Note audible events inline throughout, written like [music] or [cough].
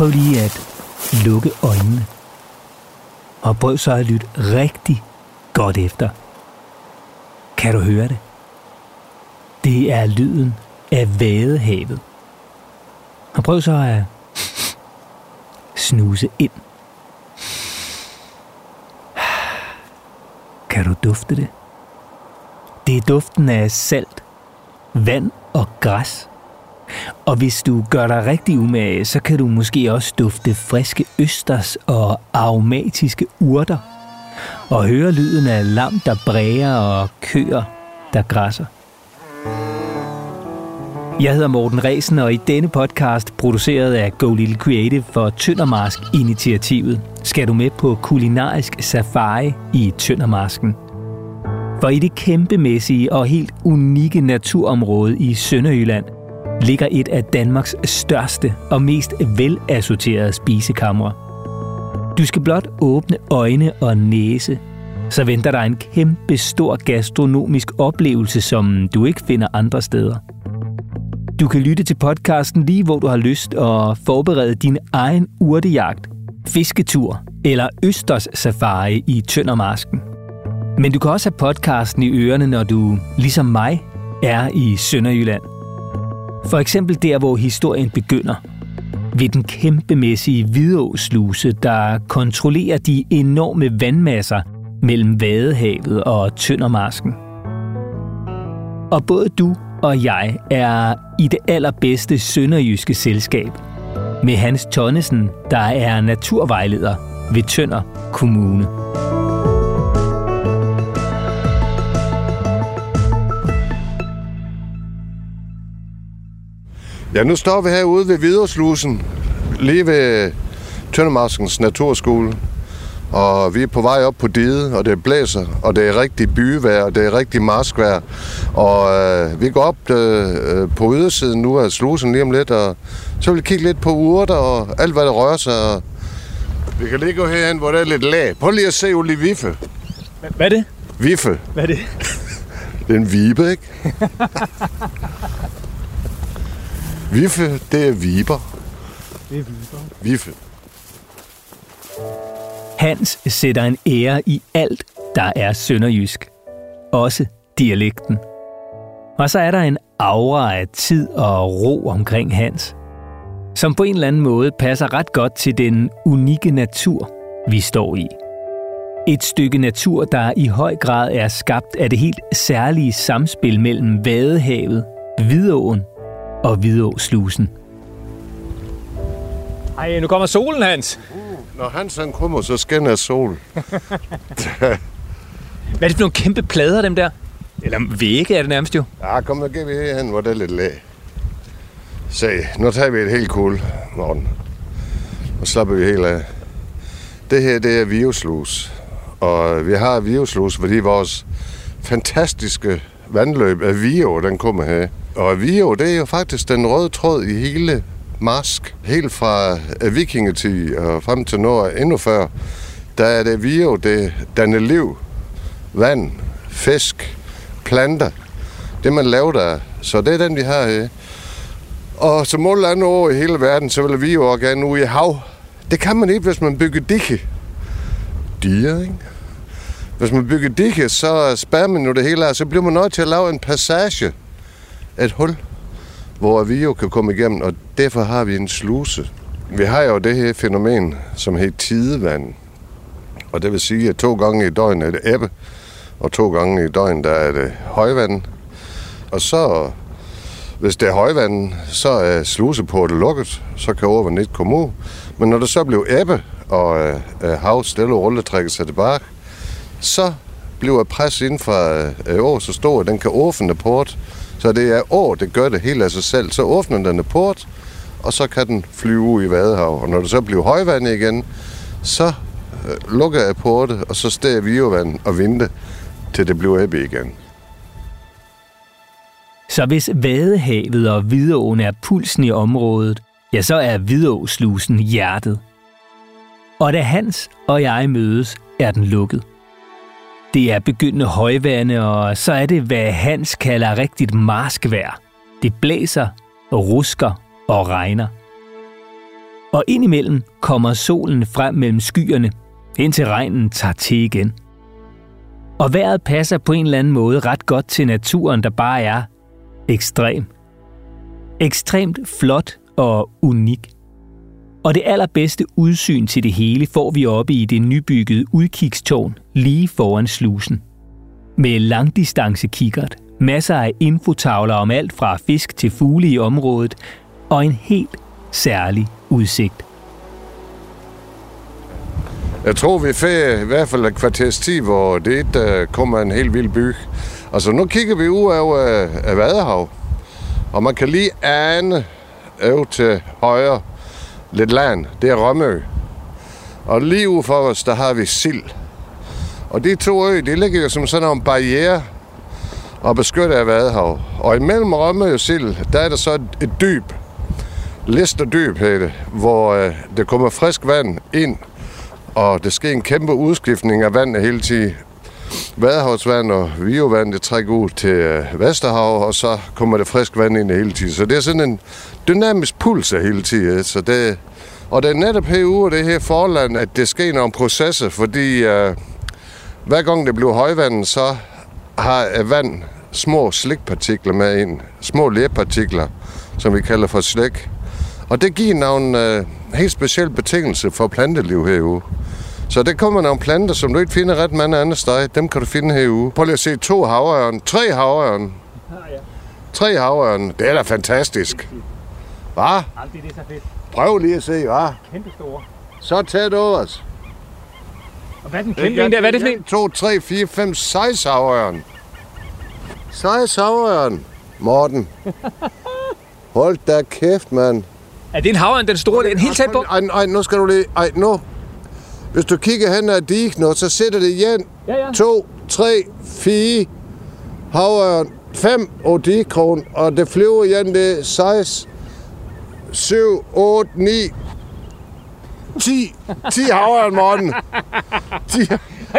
prøv lige at lukke øjnene. Og prøv så at lytte rigtig godt efter. Kan du høre det? Det er lyden af vadehavet. Og prøv så at snuse ind. Kan du dufte det? Det er duften af salt, vand og græs. Og hvis du gør dig rigtig umage, så kan du måske også dufte friske østers og aromatiske urter. Og høre lyden af lam, der bræger og køer, der græsser. Jeg hedder Morten Resen, og i denne podcast, produceret af Go Little Creative for Tøndermarsk-initiativet, skal du med på kulinarisk safari i Tøndermarsken. For i det kæmpemæssige og helt unikke naturområde i Sønderjylland ligger et af Danmarks største og mest velassorterede spisekamre. Du skal blot åbne øjne og næse, så venter der en kæmpe stor gastronomisk oplevelse, som du ikke finder andre steder. Du kan lytte til podcasten lige hvor du har lyst og forberede din egen urtejagt, fisketur eller østers safari i Tøndermarsken. Men du kan også have podcasten i ørerne, når du, ligesom mig, er i Sønderjylland. For eksempel der, hvor historien begynder. Ved den kæmpemæssige Hvidåsluse, der kontrollerer de enorme vandmasser mellem Vadehavet og Tøndermarsken. Og både du og jeg er i det allerbedste sønderjyske selskab. Med Hans Tonnesen, der er naturvejleder ved Tønder Kommune. Ja, nu står vi herude ved Hvidårslusen, lige ved Tøndermarskens Naturskole. Og vi er på vej op på diget, og det blæser, og det er rigtig byvejr, og det er rigtig marskvejr. Og øh, vi går op øh, på ydersiden nu af slusen lige om lidt, og så vil vi kigge lidt på urter og alt, hvad der rører sig. Og vi kan lige gå herhen, hvor der er lidt lag. Prøv lige at se Oli Viffe. Hvad er det? Viffe. Hvad er det? [laughs] Det er en vibe, ikke? [laughs] Viffe, det er viber. Det er viber. Viffe. Hans sætter en ære i alt, der er sønderjysk. Også dialekten. Og så er der en aura af tid og ro omkring Hans, som på en eller anden måde passer ret godt til den unikke natur, vi står i. Et stykke natur, der i høj grad er skabt af det helt særlige samspil mellem Vadehavet, Hvidåen og Hvidåslusen. Ej, nu kommer solen, Hans. Når han sådan kommer, så skinner sol. [laughs] Hvad er det for nogle kæmpe plader, dem der? Eller vægge er det nærmest jo. Ja, kom, nu går vi herhen, hvor der er lidt lag. Se, nu tager vi et helt kul, morgen. Og slapper vi helt af. Det her, det er viruslus. Og vi har viruslus, fordi vores fantastiske vandløb af Vio, den kommer her. Og Vio, det er jo faktisk den røde tråd i hele Mask, Helt fra øh, vikingetid og frem til nord, endnu før, der er det Vio, det danner liv, vand, fisk, planter. Det man laver der. Så det er den, vi har her. Og som alle andre over i hele verden, så vil vi jo også gerne ud i hav. Det kan man ikke, hvis man bygger dikke. Diger, ikke? Hvis man bygger dikke, så spærrer man jo det hele af, så bliver man nødt til at lave en passage. Et hul, hvor vi jo kan komme igennem, og derfor har vi en sluse. Vi har jo det her fænomen, som hedder tidevand. Og det vil sige, at to gange i døgnet er det ebbe, og to gange i døgnet der er det højvand. Og så, hvis det er højvand, så er sluseportet lukket, så kan overvandet ikke komme ud. Men når det så bliver ebbe, og øh, øh hav stille og roligt trækker sig tilbage, så bliver pres inden for øh, år så stor, at den kan åbne port. Så det er år, det gør det helt af sig selv. Så åbner den en port, og så kan den flyve ud i Vadehav. Og når det så bliver højvand igen, så øh, lukker jeg portet, og så står vi jo vand og vinde, til det bliver ebbe igen. Så hvis Vadehavet og Hvidåen er pulsen i området, ja, så er Hvidåslusen hjertet. Og da Hans og jeg mødes, er den lukket. Det er begyndende højvande, og så er det, hvad Hans kalder rigtigt marskvær. Det blæser, og rusker og regner. Og indimellem kommer solen frem mellem skyerne, indtil regnen tager til igen. Og vejret passer på en eller anden måde ret godt til naturen, der bare er ekstrem. Ekstremt flot og unik. Og det allerbedste udsyn til det hele får vi oppe i det nybyggede udkigstårn lige foran slusen. Med langdistancekikkert, masser af infotavler om alt fra fisk til fugle i området, og en helt særlig udsigt. Jeg tror, vi får i hvert fald et kvarters tid, hvor det der øh, kommer en helt vild by. Altså, nu kigger vi ud over øh, af Vadehav, og man kan lige ane øv til højre lidt land. Det er Rømø. Og lige ude for os, der har vi Sild. Og de to øer, de ligger jo som sådan en barriere og beskytter af Vadehav. Og imellem Rømø og Sild, der er der så et dyb, Listerdyb hedder det, hvor øh, der kommer frisk vand ind, og der sker en kæmpe udskiftning af vandet hele tiden. Vadehavsvand og Viovand, det trækker ud til øh, Vesterhav, og så kommer der frisk vand ind hele tiden. Så det er sådan en dynamisk puls af hele tiden. Så det, og det er netop herude det her forland, at det sker nogle processer, fordi øh, hver gang det bliver højvand, så har vand små slikpartikler med ind. Små lerpartikler, som vi kalder for slik. Og det giver nogle øh, helt specielle betingelser for planteliv herude. Så det kommer nogle planter, som du ikke finder ret mange andre steder. Dem kan du finde herude. Prøv lige at se to havørn. Tre havørn. Tre havørn. Det er da fantastisk. Hvad? Jamen, det er det så fedt. Prøv lige at se, hvad? Kæmpe store. Så tæt over os. Og hvad er den kæmpe en der? Hvad er det for en? 2, 3, 4, 5, 6 havørn. 6 havørn, Morten. [laughs] Hold da kæft, mand. Er det en havørn, den store? Det er en helt tæt på. Ej, ej, nu skal du lige... Ej, nu. Hvis du kigger hen ad nu, så sætter det igen. Ja, ja. 2, 3, 4 havørn, 5 og dikron, og det flyver igen, det er 6, 7, 8, 9, 10. 10 havørn, Morten. 10.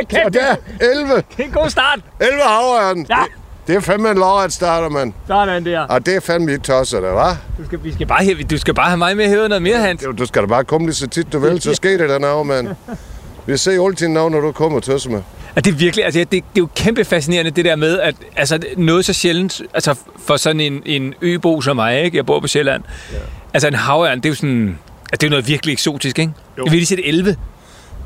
Kæft, Og der er 11. det er en god start. 11 havørn. Ja. Det, er fandme en lodret starter, mand. Sådan der. Og det er fandme ikke tosset, det, hva'? Du skal, vi skal bare, have- du skal bare have mig med her noget mere, Hans. Du skal da bare komme lige så tit du vil, så sker det der nav, mand. Vi ser altid navn, når du kommer til med. Er det er virkelig, altså det, det er jo kæmpe fascinerende det der med, at altså, noget så sjældent, altså for sådan en, en øbo som mig, ikke? jeg bor på Sjælland, ja. altså en havørn, det er jo sådan, altså, det er jo noget virkelig eksotisk, ikke? Jo. Jeg vil lige sætte 11.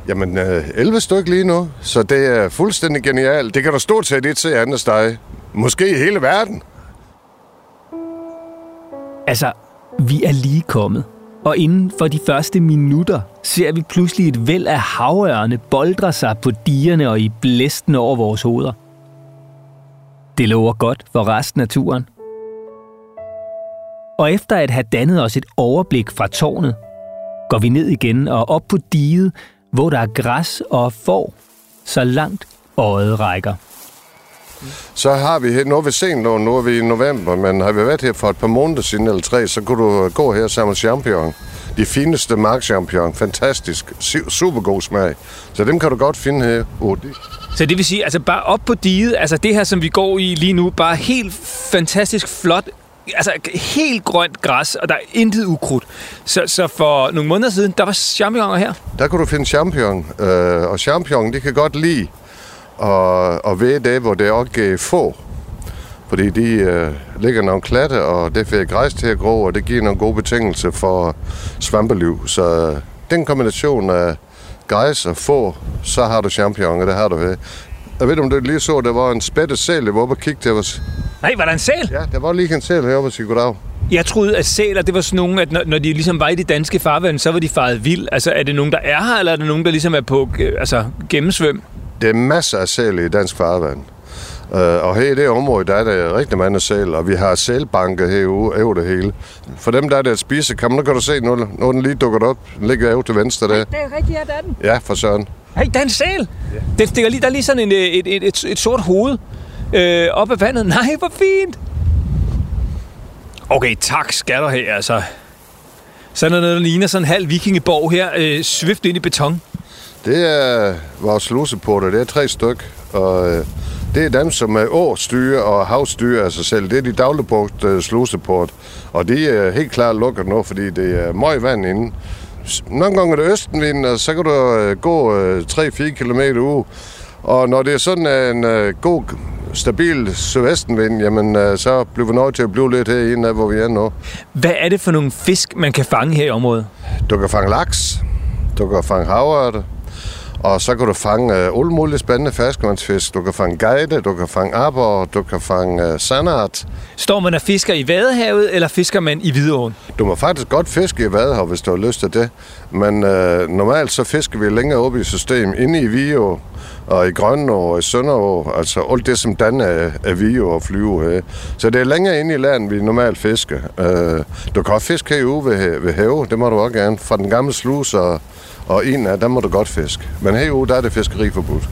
Jamen, øh, 11 stykker lige nu, så det er fuldstændig genialt. Det kan du stort set ikke se andre steder. Måske i hele verden. Altså, vi er lige kommet. Og inden for de første minutter ser vi pludselig et væld af havørne boldre sig på dierne og i blæsten over vores hoveder. Det lover godt for resten af turen. Og efter at have dannet os et overblik fra tårnet, går vi ned igen og op på diget, hvor der er græs og får, så langt øjet rækker. Så har vi her, nu er vi sent nu, nu er vi i november, men har vi været her for et par måneder siden eller tre, så kunne du gå her sammen med champignon. De fineste markchampignon. Fantastisk. Su- Super god smag. Så dem kan du godt finde her. Oh, de. Så det vil sige, altså bare op på diget, altså det her, som vi går i lige nu, bare helt fantastisk flot, altså helt grønt græs, og der er intet ukrudt. Så, så for nogle måneder siden, der var champignoner her. Der kan du finde champignon. Øh, og champignon, det kan godt lide at, at være det, hvor det også er få. Fordi de øh, ligger nogle klatte, og det får græs til at gro, og det giver nogle gode betingelser for svampeliv. Så øh, den kombination af græs og få, så har du champignon, og det har du her. Jeg ved, om du lige så, der var en spættet sæl, jeg var oppe og kigge til os. Nej, var der en sæl? Ja, der var lige en sæl heroppe og sige goddag. Jeg troede, at sæler, det var sådan nogle, at når, når de ligesom var i de danske farvand, så var de faret vild. Altså, er det nogen, der er her, eller er det nogen, der ligesom er på øh, altså, gennemsvøm? Der er masser af sæl i dansk farvand. Uh, og her i det område, der er der rigtig mange sæl, og vi har sælbanker herude over det hele. For dem, der er der at spise, kan man, nu kan du se, nu, nu den lige dukket op. Den ligger over til venstre der. Det er rigtigt, ja, der er den. Ja, for søren. Hey, der er en sæl! Ja. Det stikker lige, der er lige sådan en, øh, et, et, et, et sort hoved øh, op af vandet. Nej, hvor fint! Okay, tak skal du have, altså. Så er der noget, der ligner sådan en halv vikingeborg her, øh, svøbt ind i beton. Det er vores sluseporter, det er tre styk, og øh, det er dem, som er årstyre og havstyre af sig selv. Det er de dagligbrugte øh, sluseport, og de er helt klart lukket nu, fordi det er meget vand inde. Nogle gange er det østenvind, og så kan du øh, gå øh, 3-4 km uge. Og når det er sådan en øh, god, stabil sydvestenvind, jamen øh, så bliver vi nødt til at blive lidt herinde, hvor vi er nu. Hvad er det for nogle fisk, man kan fange her i området? Du kan fange laks, du kan fange havørte, og så kan du fange øh, alle mulige spændende ferskvandsfisk. Du kan fange gejde, du kan fange aber, du kan fange øh, sandart. Står man og fisker i Vadehavet, eller fisker man i Hvidåen? Du må faktisk godt fiske i Vadehav, hvis du har lyst til det. Men øh, normalt så fisker vi længere oppe i systemet, inde i Vio, og i Grønne og i Sønderå, altså alt det, som danner er, af Vio og flyve her. Så det er længere inde i landet, vi normalt fisker. Øh, du kan også fiske herude ved, ved have, det må du også gerne. Fra den gamle slus og, og en af, der må du godt fiske. Men herude, der er det fiskeri forbudt.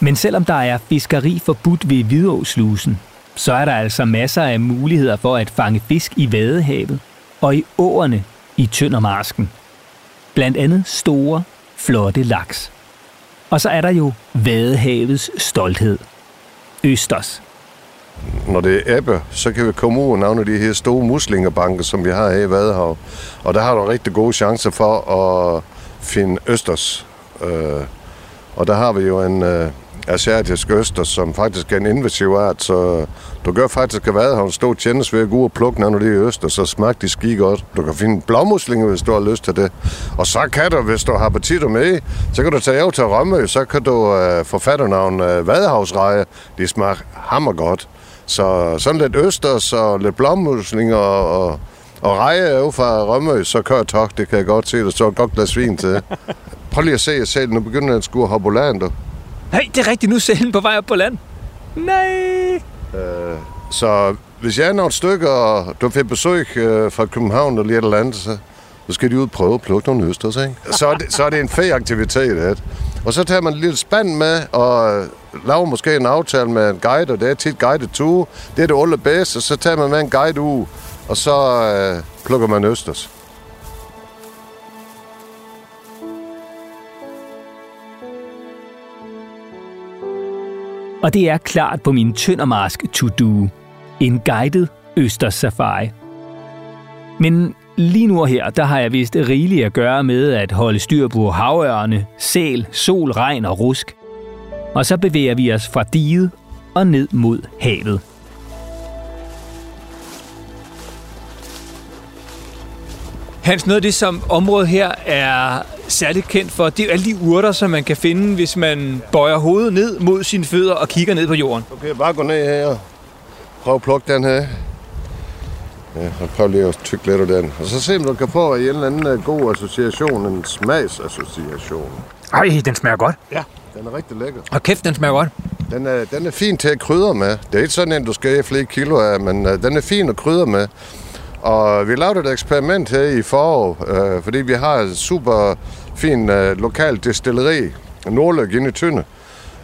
Men selvom der er fiskeri forbudt ved Hvidåslusen, så er der altså masser af muligheder for at fange fisk i Vadehavet og i åerne i Tøndermarsken. Blandt andet store, flotte laks. Og så er der jo Vadehavets stolthed. Østers. Når det er æbbe, så kan vi komme ud og navne de her store muslingebanker, som vi har her i Vadehav. Og der har du rigtig gode chancer for at finde østers. Øh, og der har vi jo en øh, asiatisk østers, som faktisk er en invasiv art, så du gør faktisk, at Vadehav en stor tjeneste ved at gå ud og plukke nogle af de østers, så smager de ski godt. Du kan finde blåmuslinger, hvis du har lyst til det. Og så kan du, hvis du har appetitter med, så kan du tage af til Rømø, så kan du øh, få fatternavn øh, Vadehavsreje. De smager hammer godt. Så sådan lidt østers og lidt blommuslinger og, og, og reje af fra Rømø, så kører tog, det kan jeg godt se, der står et godt glas vin til. [laughs] Prøv lige at se jer selv, nu begynder den på land, du. Nej, det er rigtigt. Nu er på vej op på land. Nej. Øh, så hvis jeg er nogle stykker, og du får besøg øh, fra København eller et eller andet, så, så skal de ud og prøve at plukke nogle østers, ikke? Så er det, så er det en fed aktivitet, at. Og så tager man en lille spand med, og laver måske en aftale med en guide, og det er tit guide to. Det er det allerbedste, og så tager man med en guide ud, og så øh, plukker man østers. Og det er klart på min tøndermarsk to-do. En guided Østers Safari. Men lige nu og her, der har jeg vist rigeligt at gøre med at holde styr på havørne, sæl, sol, regn og rusk. Og så bevæger vi os fra diget og ned mod havet. Hans, noget af det, som området her er særligt kendt for, det er jo alle de urter, som man kan finde, hvis man bøjer hovedet ned mod sine fødder og kigger ned på jorden. Okay, bare gå ned her og prøv at plukke den her. Ja, og prøv lige at tykke lidt af den. Og så se, om du kan få en eller anden øh, god association, en smagsassociation. Ej, den smager godt. Ja. Den er rigtig lækker. Og kæft, den smager godt. Den er, den er fin til at krydre med. Det er ikke sådan en, du skal have flere kilo af, men uh, den er fin at krydre med. Og vi lavede et eksperiment her i foråret, øh, fordi vi har et super fin øh, lokal destilleri, Nordløg inde i Tønde.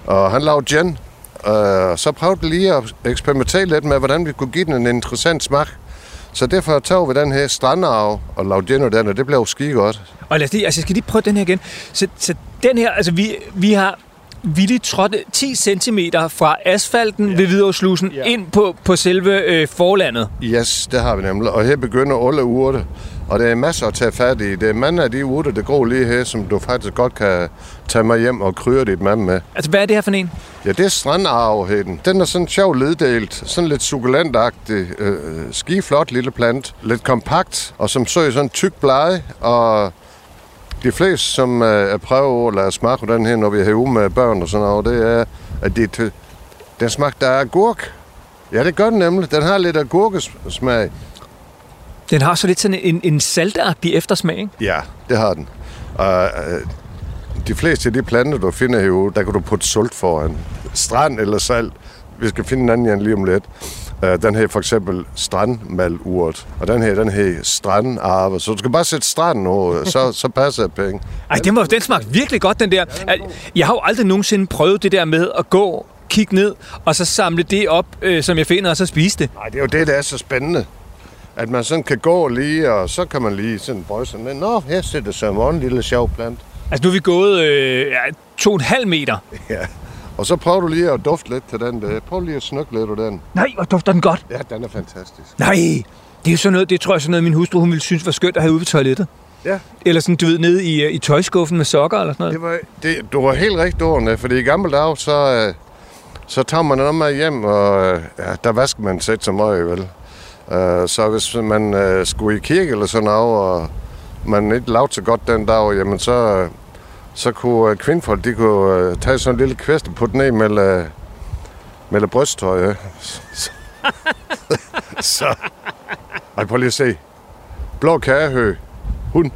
Og han lavede gin. øh, så prøvede vi lige at eksperimentere lidt med, hvordan vi kunne give den en interessant smag. Så derfor tog vi den her strandarv og lavede gin og den, og det blev skide godt. Og lad os lige, altså jeg skal lige prøve den her igen. Så, så den her, altså vi, vi har vildt trådt 10 cm fra asfalten ja. ved Hvidovslusen ja. ind på, på selve øh, forlandet. Yes, det har vi nemlig. Og her begynder alle urte. Og der er masser at tage fat i. Det er mange af de urter, der går lige her, som du faktisk godt kan tage med hjem og krydre dit mand med. Altså, hvad er det her for en? Ja, det er strandarvheden. Den er sådan sjov leddelt, sådan lidt sukulentagtig, øh, skiflot lille plant, lidt kompakt, og som i sådan tyk blege, og de fleste, som øh, er prøver at lade smage den her, når vi er herude med børn og sådan noget, det er, at det, den smag, der er agurk. Ja, det gør den nemlig. Den har lidt agurkesmag. Den har så lidt sådan en, en saltagtig eftersmag, ikke? Ja, det har den. Og øh, de fleste af de planter, du finder herude, der kan du putte sult foran. Strand eller salt. Vi skal finde en anden lige om lidt. Uh, den her for eksempel strandmalurt, og den her, den her strandarve. Så du skal bare sætte strand nu, så, [laughs] så passer det penge. Ej, den, var, den smagte virkelig godt, den der. Jeg har jo aldrig nogensinde prøvet det der med at gå, kigge ned, og så samle det op, øh, som jeg finder, og så spise det. Nej, det er jo det, der er så spændende. At man sådan kan gå lige, og så kan man lige sådan bøje sig ned. Nå, her sætter så en lille sjov plant. Altså, nu er vi gået øh, ja, to og en halv meter. Ja. Og så prøver du lige at dufte lidt til den der. Prøv lige at snukke lidt af den. Nej, hvor dufter den godt. Ja, den er fantastisk. Nej, det er sådan noget, det tror jeg sådan noget, min hustru hun ville synes var skønt at have ude på toilettet. Ja. Eller sådan, du ved, nede i, øh, i tøjskuffen med sokker eller sådan noget? Det var, det, du var helt rigtig ordentligt, fordi i gamle dage, så, øh, så tager man noget med hjem, og øh, ja, der vasker man sig ikke så meget, vel? Øh, så hvis man øh, skulle i kirke eller sådan noget, og man ikke lavede så godt den dag, jamen så, øh, så kunne øh, kvindfolk, de kunne øh, tage sådan en lille kvist og putte ned mellem, mellem øh, brysttøj. Øh. Så, [laughs] så, ej, prøv lige at se. Blå kærehø, Hun.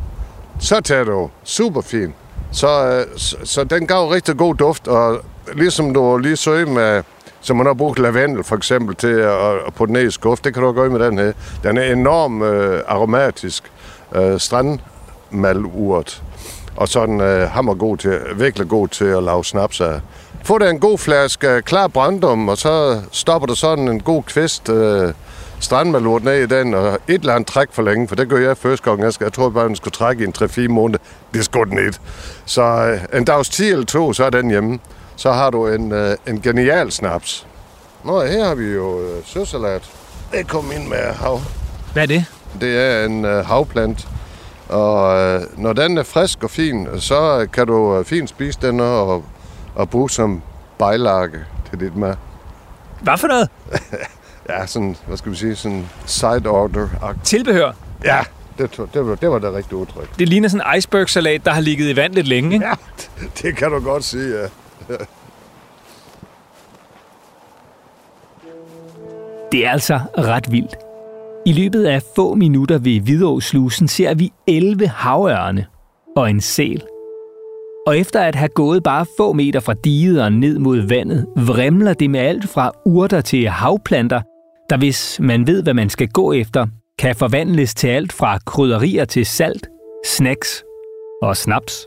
så tager du super fin. Så, så, så den gav rigtig god duft, og ligesom du lige så med, som man har brugt lavendel for eksempel til at, at putte ned i skuff, det kan du gøre med den her. Den er enormt øh, aromatisk. Øh, strandmalurt. Og så den øh, hammer god til, virkelig god til at lave snaps af. Få dig en god flaske klar brandum, og så stopper du sådan en god kvist øh, strandmalurt ned i den, og et eller andet træk for længe, for det gør jeg første gang. Jeg, skal, jeg tror bare, den skulle trække i en 3-4 måneder. Det skulle den ikke. Så øh, en dags 10 eller 2, så er den hjemme. Så har du en, øh, en genial snaps. Nå, her har vi jo øh, søsalat. Det kom ind med hav. Hvad er det? Det er en øh, havplant. Og øh, når den er frisk og fin, så kan du øh, fint spise den og, og bruge som bejlage til dit mad. Hvad for noget? [laughs] Ja, sådan, hvad skal vi sige, sådan side order. Tilbehør. Ja, det, det, var, det var det rigtige udtryk. Det ligner sådan en iceberg-salat, der har ligget i vand lidt længe. Ikke? Ja, [laughs] det kan du godt sige, ja. Det er altså ret vildt. I løbet af få minutter ved Hvidåslusen ser vi 11 havørne og en sæl. Og efter at have gået bare få meter fra diget og ned mod vandet, vrimler det med alt fra urter til havplanter, der hvis man ved, hvad man skal gå efter, kan forvandles til alt fra krydderier til salt, snacks og snaps.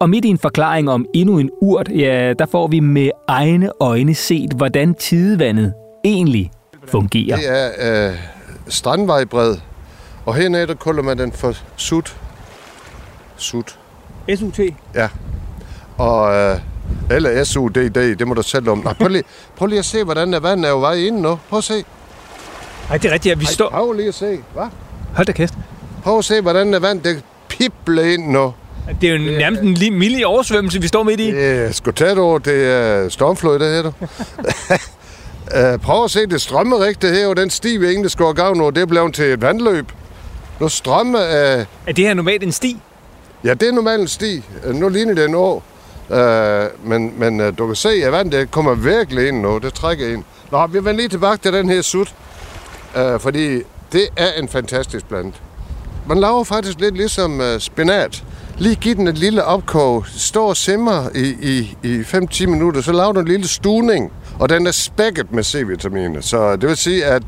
Og midt i en forklaring om endnu en urt, ja, der får vi med egne øjne set, hvordan tidevandet egentlig fungerer. Det er øh, strandvejbred, og hernede der kalder man den for sut. Sut. SUT. Ja. Og, øh, eller SUDD, det må du selv om. Nå, prøv, lige, prøv lige at se, hvordan der vand er jo vej ind nu. Prøv at se. Ej, det er rigtigt, at vi Ej, står... Prøv lige at se. Hvad? Hold da kæft. Prøv at se, hvordan der vand det pibler ind nu. Det er jo nærmest en lille mild oversvømmelse, vi står midt i. Det er sgu tæt over, det er stormflod, det her [laughs] uh, prøv at se, det strømmer rigtigt her, og den sti, skulle have gavn over, det er blevet til et vandløb. Nu strømmer... Uh, Er det her normalt en sti? ja, det er normalt en sti. Uh, nu ligner det en å. Uh, men men uh, du kan se, at vandet det kommer virkelig ind nu. Det trækker ind. Nå, vi vender lige tilbage til den her sut. Uh, fordi det er en fantastisk plant. Man laver faktisk lidt ligesom uh, spinat. Lige giv den et lille opkog. Stå og simmer i, i, i 5-10 minutter, så laver du en lille stuning. Og den er spækket med C-vitaminer. Så det vil sige, at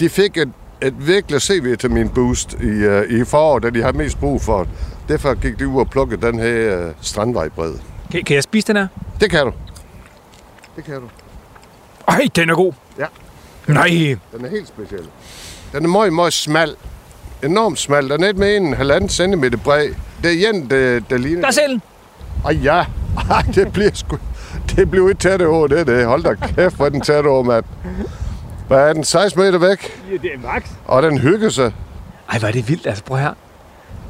de fik et, et virkelig C-vitamin boost i, uh, i foråret, da de har mest brug for det. Derfor gik de ud og plukkede den her uh, strandvejbred. Kan, kan jeg spise den her? Det kan du. Det kan du. Ej, den er god. Ja. Nej. Den er helt speciel. Den er meget, meget smal. Enormt smal. Den er ikke med en halvanden centimeter bred. Det er igen, det, det ligner... Der er selen. Ej ja, Ej, det bliver sgu... [laughs] Det bliver ikke tæt over, det er det. Hold da kæft, hvor den tæt over, mand. Hvad er den? 16 meter væk? Ja, det er max. Og den hygger sig. Ej, hvor er det vildt. Altså, prøv her.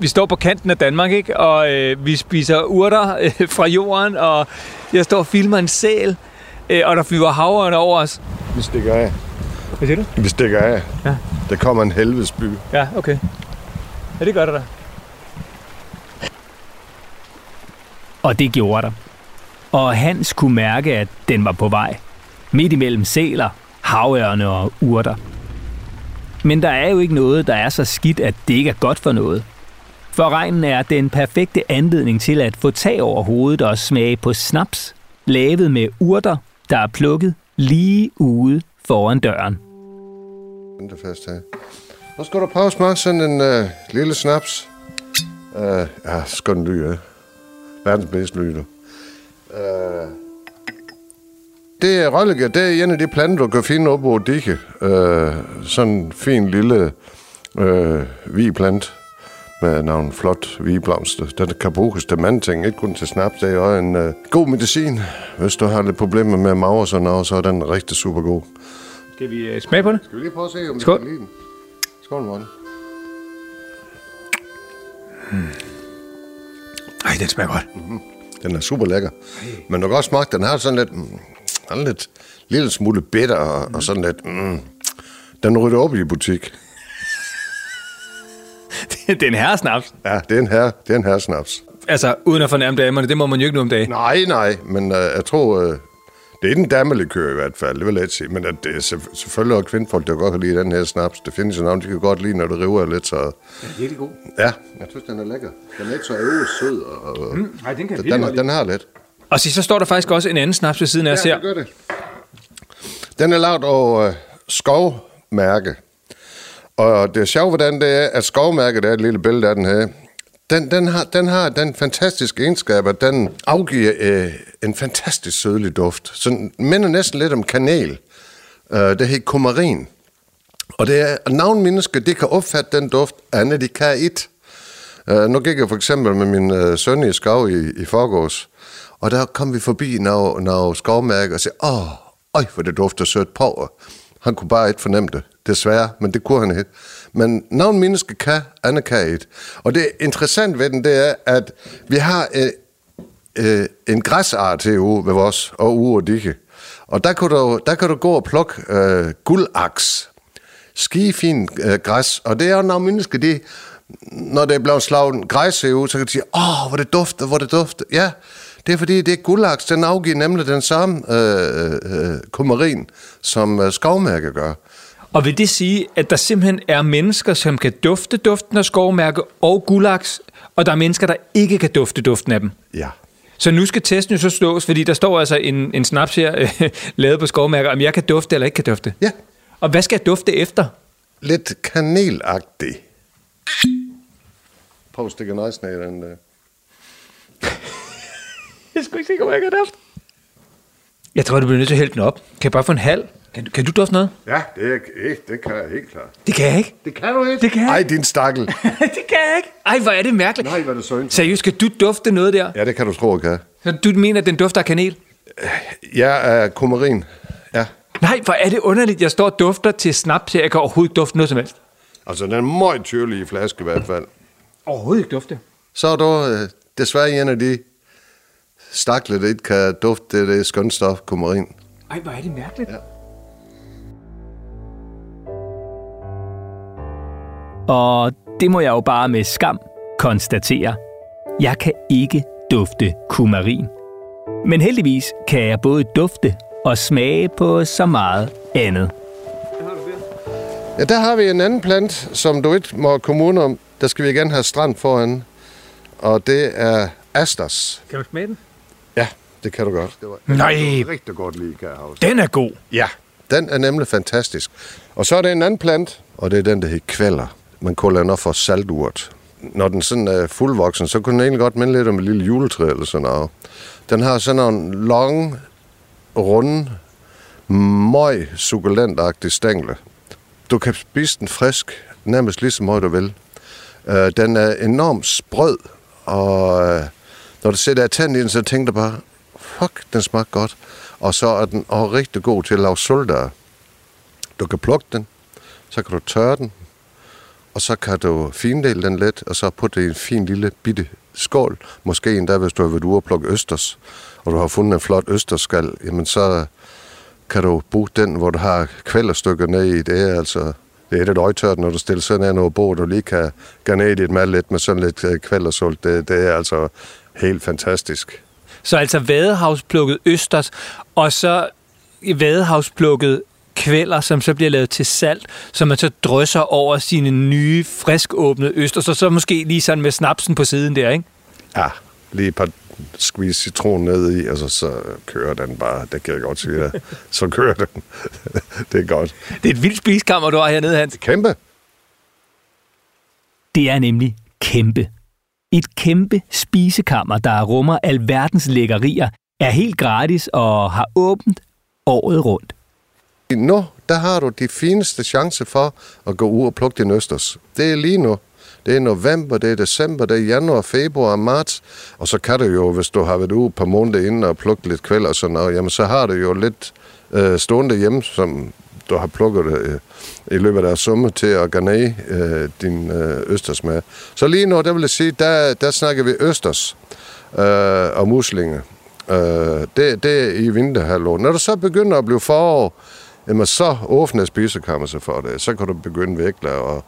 Vi står på kanten af Danmark, ikke? Og øh, vi spiser urter [laughs] øh, fra jorden, og jeg står og filmer en sæl, øh, og der flyver havørne over os. Vi stikker af. Hvad siger du? Vi stikker af. Ja. Der kommer en helvedesby. Ja, okay. Ja, det gør det da. Og det gjorde der. Og Hans kunne mærke, at den var på vej. Midt imellem sæler, havørne og urter. Men der er jo ikke noget, der er så skidt, at det ikke er godt for noget. For regnen er den perfekte anledning til at få tag over hovedet og smage på snaps, lavet med urter, der er plukket lige ude foran døren. Den fast her. Nu skal du prøve at smage sådan en øh, lille snaps. Øh, ja, skøn den ja. Verdens bedste lyde. Øh, det er røllike, det er en af de planter, du kan finde op på dikke. Øh, sådan en fin lille øh, hvid plant med nogle flot hvide blomster. Den kan bruges til mange ting, ikke kun til snaps. Det er også en øh, god medicin. Hvis du har lidt problemer med mave og sådan noget, så er den rigtig super god. Skal vi øh, smage på det? Skal vi lige prøve at se, om Skål. vi kan lide den? Skål, Morten. Ej, den smager godt. Den er super lækker. Men du kan også smage, den har sådan lidt, mm, sådan lidt lille smule bitter og, og sådan lidt... Mm, den rydder op i butik. [laughs] det er en herresnaps. Ja, det er en her, det er en her snaps. Altså, uden at fornærme damerne, det må man jo ikke nu om dagen. Nej, nej, men uh, jeg tror, uh, det er den damelikør i hvert fald, det vil jeg ikke sige. Men at det er selv- selvfølgelig også kvindfolk, der godt kan lide den her snaps. Det findes jo nogen, de kan godt lide, når det river lidt, så... Den er virkelig god. Ja, jeg synes, den er lækker. Den er ikke så øve sød, og, mm, Nej, den kan den, den, den har lidt. Og så, står der faktisk også en anden snaps ved siden af os Ja, her. det gør det. Den er lavet over uh, skovmærke. Og det er sjovt, hvordan det er, at skovmærket er et lille billede af den her. Den, den, har, den har den fantastiske egenskab, at den afgiver øh, en fantastisk sødlig duft. Så den minder næsten lidt om kanel. Øh, det hedder kumarin. Og det er, at mennesker, de kan opfatte den duft, andet de kan et. Øh, nu gik jeg for eksempel med min øh, søn i skov i, i forgårs, og der kom vi forbi nogle, nogle skovmærker og sagde, åh, øj, hvor det dufter sødt på. Han kunne bare ikke fornemme det, desværre, men det kunne han ikke. Men nogle mennesker kan, andre kan ikke. Og det interessant ved den, det er, at vi har øh, øh, en græsart herude ved os, og ude og dikke. Og der kan du, der kan du gå og plukke øh, guldaks. Skifin øh, græs. Og det er jo nogle mennesker, de, når det er blevet slaget græs herude, så kan de sige, åh, hvor det dufter, hvor det dufter. Ja, det er fordi, det er guldaks. Den afgiver nemlig den samme øh, øh, øh kumarin, som øh, skovmærke gør. Og vil det sige, at der simpelthen er mennesker, som kan dufte duften af skovmærke og gulaks, og der er mennesker, der ikke kan dufte duften af dem? Ja. Så nu skal testen jo så slås, fordi der står altså en, en snaps her, øh, [laughs] lavet på skovmærker, om jeg kan dufte eller ikke kan dufte. Ja, Og hvad skal jeg dufte efter? lidt kanelagtig. Prøv at stikke nøjsen af den der. [laughs] Jeg skulle ikke se, om jeg kan dufte. Jeg tror, du bliver nødt til at hælde den op. Kan jeg bare få en halv? Kan, du- kan du dufte noget? Ja, det, er, det kan jeg helt klart. Det kan jeg ikke. Det kan du ikke. Det kan jeg Ej, din stakkel. [laughs] det kan jeg ikke. Ej, hvor er det mærkeligt. Nej, hvad er det så Seriøst, skal du dufte noget der? Ja, det kan du tro, jeg kan. Så du mener, at den dufter af kanel? Jeg er kumarin. Ja. Nej, hvor er det underligt. Jeg står og dufter til snaps her. Jeg kan overhovedet ikke dufte noget som helst. Altså, den er meget tydelig i flaske i hvert fald. Overhovedet ikke dufte. Så er du øh, desværre en af de stakler, der ikke kan dufte det, det skønt stof, kumarin. Ej, hvor er det mærkeligt. Ja. Og det må jeg jo bare med skam konstatere. Jeg kan ikke dufte kumarin. Men heldigvis kan jeg både dufte og smage på så meget andet. Ja, der har vi en anden plant, som du ikke må komme udenom. Der skal vi igen have strand foran. Og det er asters. Kan du smage den? Ja, det kan du godt. Det var, Nej. det var rigtig godt lide, kan jeg. Den er god. Ja, den er nemlig fantastisk. Og så er der en anden plant, og det er den, der hedder kvæller. Man kalder den for salturt. Når den sådan er fuldvoksen, så kunne den egentlig godt minde lidt om et lille juletræ eller sådan noget. Den har sådan en lang, runde, møg sukulentagtige stængle. Du kan spise den frisk, nærmest lige så meget du vil. Øh, den er enormt sprød, og øh, når du sætter tand i den, så tænker du bare, fuck, den smager godt. Og så er den også rigtig god til at lave soldager. Du kan plukke den, så kan du tørre den, og så kan du findele den lidt, og så putte det i en fin lille bitte skål. Måske endda, hvis du har været ude og plukke østers, og du har fundet en flot østerskal, jamen så kan du bruge den, hvor du har kvælerstykker ned i. Det er altså det er lidt øjtørt, når du stiller sådan her noget bord, du lige kan garnere dit mad lidt med sådan lidt øh, kvælersult. Det, det er altså helt fantastisk. Så altså vadehavsplukket østers, og så vadehavsplukket kvæler, som så bliver lavet til salt, som man så drysser over sine nye, frisk åbnede østers, og så måske lige sådan med snapsen på siden der, ikke? Ja, lige et par squeeze citron ned i, og så, så kører den bare. Det kan jeg godt sige. Ja. [laughs] Så kører den. [laughs] det er godt. Det er et vildt spiskammer, du har hernede, Hans. Kæmpe. Det er nemlig kæmpe. Et kæmpe spisekammer, der rummer alverdens lækkerier, er helt gratis og har åbent året rundt. Nu, der har du de fineste chance for at gå ud og plukke din østers. Det er lige nu. Det er november, det er december, det er januar, februar, marts. Og så kan du jo, hvis du har været ude på måneder inden og plukket lidt kvæl og sådan noget, jamen så har du jo lidt øh, stående hjemme, som du har plukket øh, i løbet af sommer til at garnere øh, din øh, østers med. Så lige nu, der vil jeg sige, der, der snakker vi østers øh, og muslinger. Øh, det, det er i vinterhalvåret. Når du så begynder at blive forår, jamen så åbner spisekammer sig for det. Så kan du begynde virkelig at,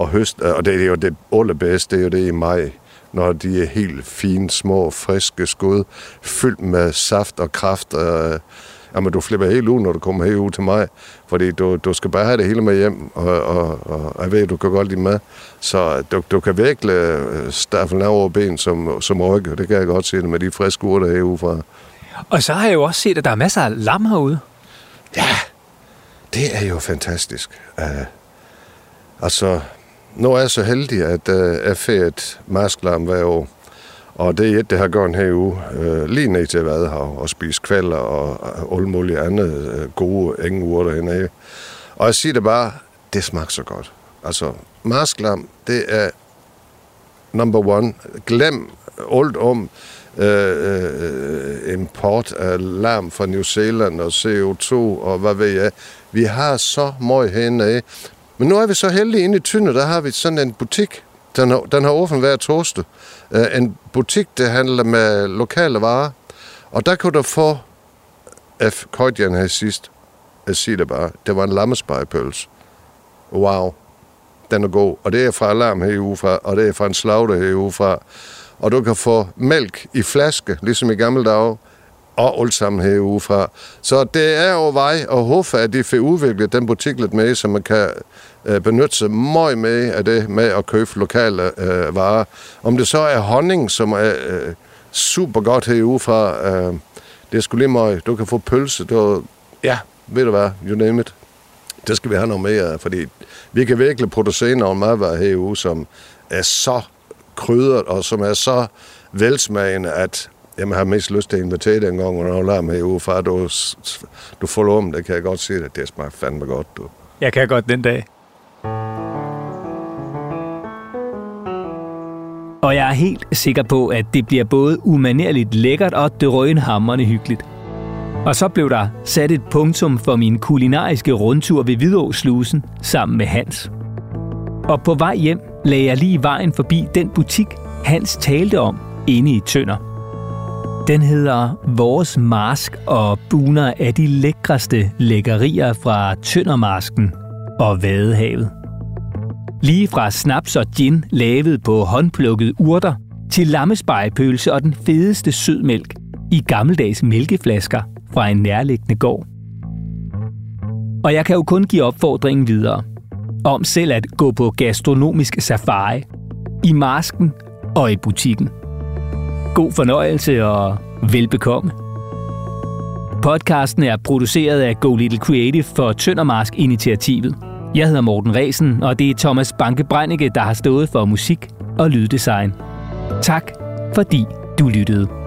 at høste. Og det er jo det allerbedste, det er jo det i maj når de er helt fine, små, friske skud, fyldt med saft og kraft. Øh, jamen, du flipper helt ud, når du kommer herud til mig, fordi du, du skal bare have det hele med hjem, og, og, og jeg ved, du kan godt lide mad. Så du, du kan virkelig øh, staffel over ben som, som ryg, det kan jeg godt se det med de friske urter herude fra. Og så har jeg jo også set, at der er masser af lam herude. Ja, det er jo fantastisk. Uh, altså, nu er jeg så heldig, at uh, jeg får et masklam hver år. Og det er et, det har gjort her uge, uh, lige ned til Vadehav og spise kvalder og uh, alle mulige andre uh, gode engeurter hernede. Og jeg siger det bare, det smager så godt. Altså, masklam, det er number one. Glem alt om øh, øh, import af lam fra New Zealand og CO2 og hvad ved jeg. Vi har så meget hernede. Men nu er vi så heldige inde i Tynde, der har vi sådan en butik. Den har, den har åbent hver torsdag. Uh, en butik, der handler med lokale varer. Og der kunne du få F. Køjtjan her sidst. Jeg siger det bare. Det var en lammespejpølse. Wow. Den er god. Og det er fra Alarm herudefra, og det er fra en slagter herudefra. Og du kan få mælk i flaske, ligesom i gamle dage og alt sammen herudefra. Så det er jo vej og håbe, at de får udviklet den butik lidt med, så man kan øh, benytte sig meget med af det med at købe lokale øh, varer. Om det så er honning, som er øh, super godt herudefra, øh, det er sgu lige meget. Du kan få pølse, du, ja, ved du hvad, you name it. Det skal vi have noget mere, fordi vi kan virkelig producere nogle madvarer herude, som er så krydret og som er så velsmagende, at Jamen, jeg har mest lyst til at invitere den gang, når du lader mig ude fra, du, du får om, det kan jeg godt se, at det smager fandme godt, du. Jeg kan godt den dag. Og jeg er helt sikker på, at det bliver både umanerligt lækkert og drønhammerende hyggeligt. Og så blev der sat et punktum for min kulinariske rundtur ved Hvidåslusen sammen med Hans. Og på vej hjem lagde jeg lige vejen forbi den butik, Hans talte om inde i Tønder. Den hedder Vores Mask og buner af de lækreste lækkerier fra Tøndermasken og Vadehavet. Lige fra snaps og gin lavet på håndplukket urter til lammespejepølse og den fedeste sødmælk i gammeldags mælkeflasker fra en nærliggende gård. Og jeg kan jo kun give opfordringen videre om selv at gå på gastronomisk safari i masken og i butikken. God fornøjelse og velbekomme. Podcasten er produceret af Go Little Creative for Tøndermarsk-initiativet. Jeg hedder Morten Resen, og det er Thomas Banke Breinicke, der har stået for musik og lyddesign. Tak, fordi du lyttede.